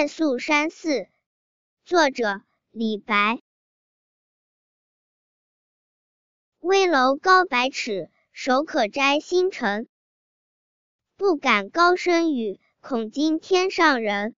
夜宿山寺作者李白。危楼高百尺手可摘星辰。不敢高声语恐惊天上人。